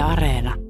Areena.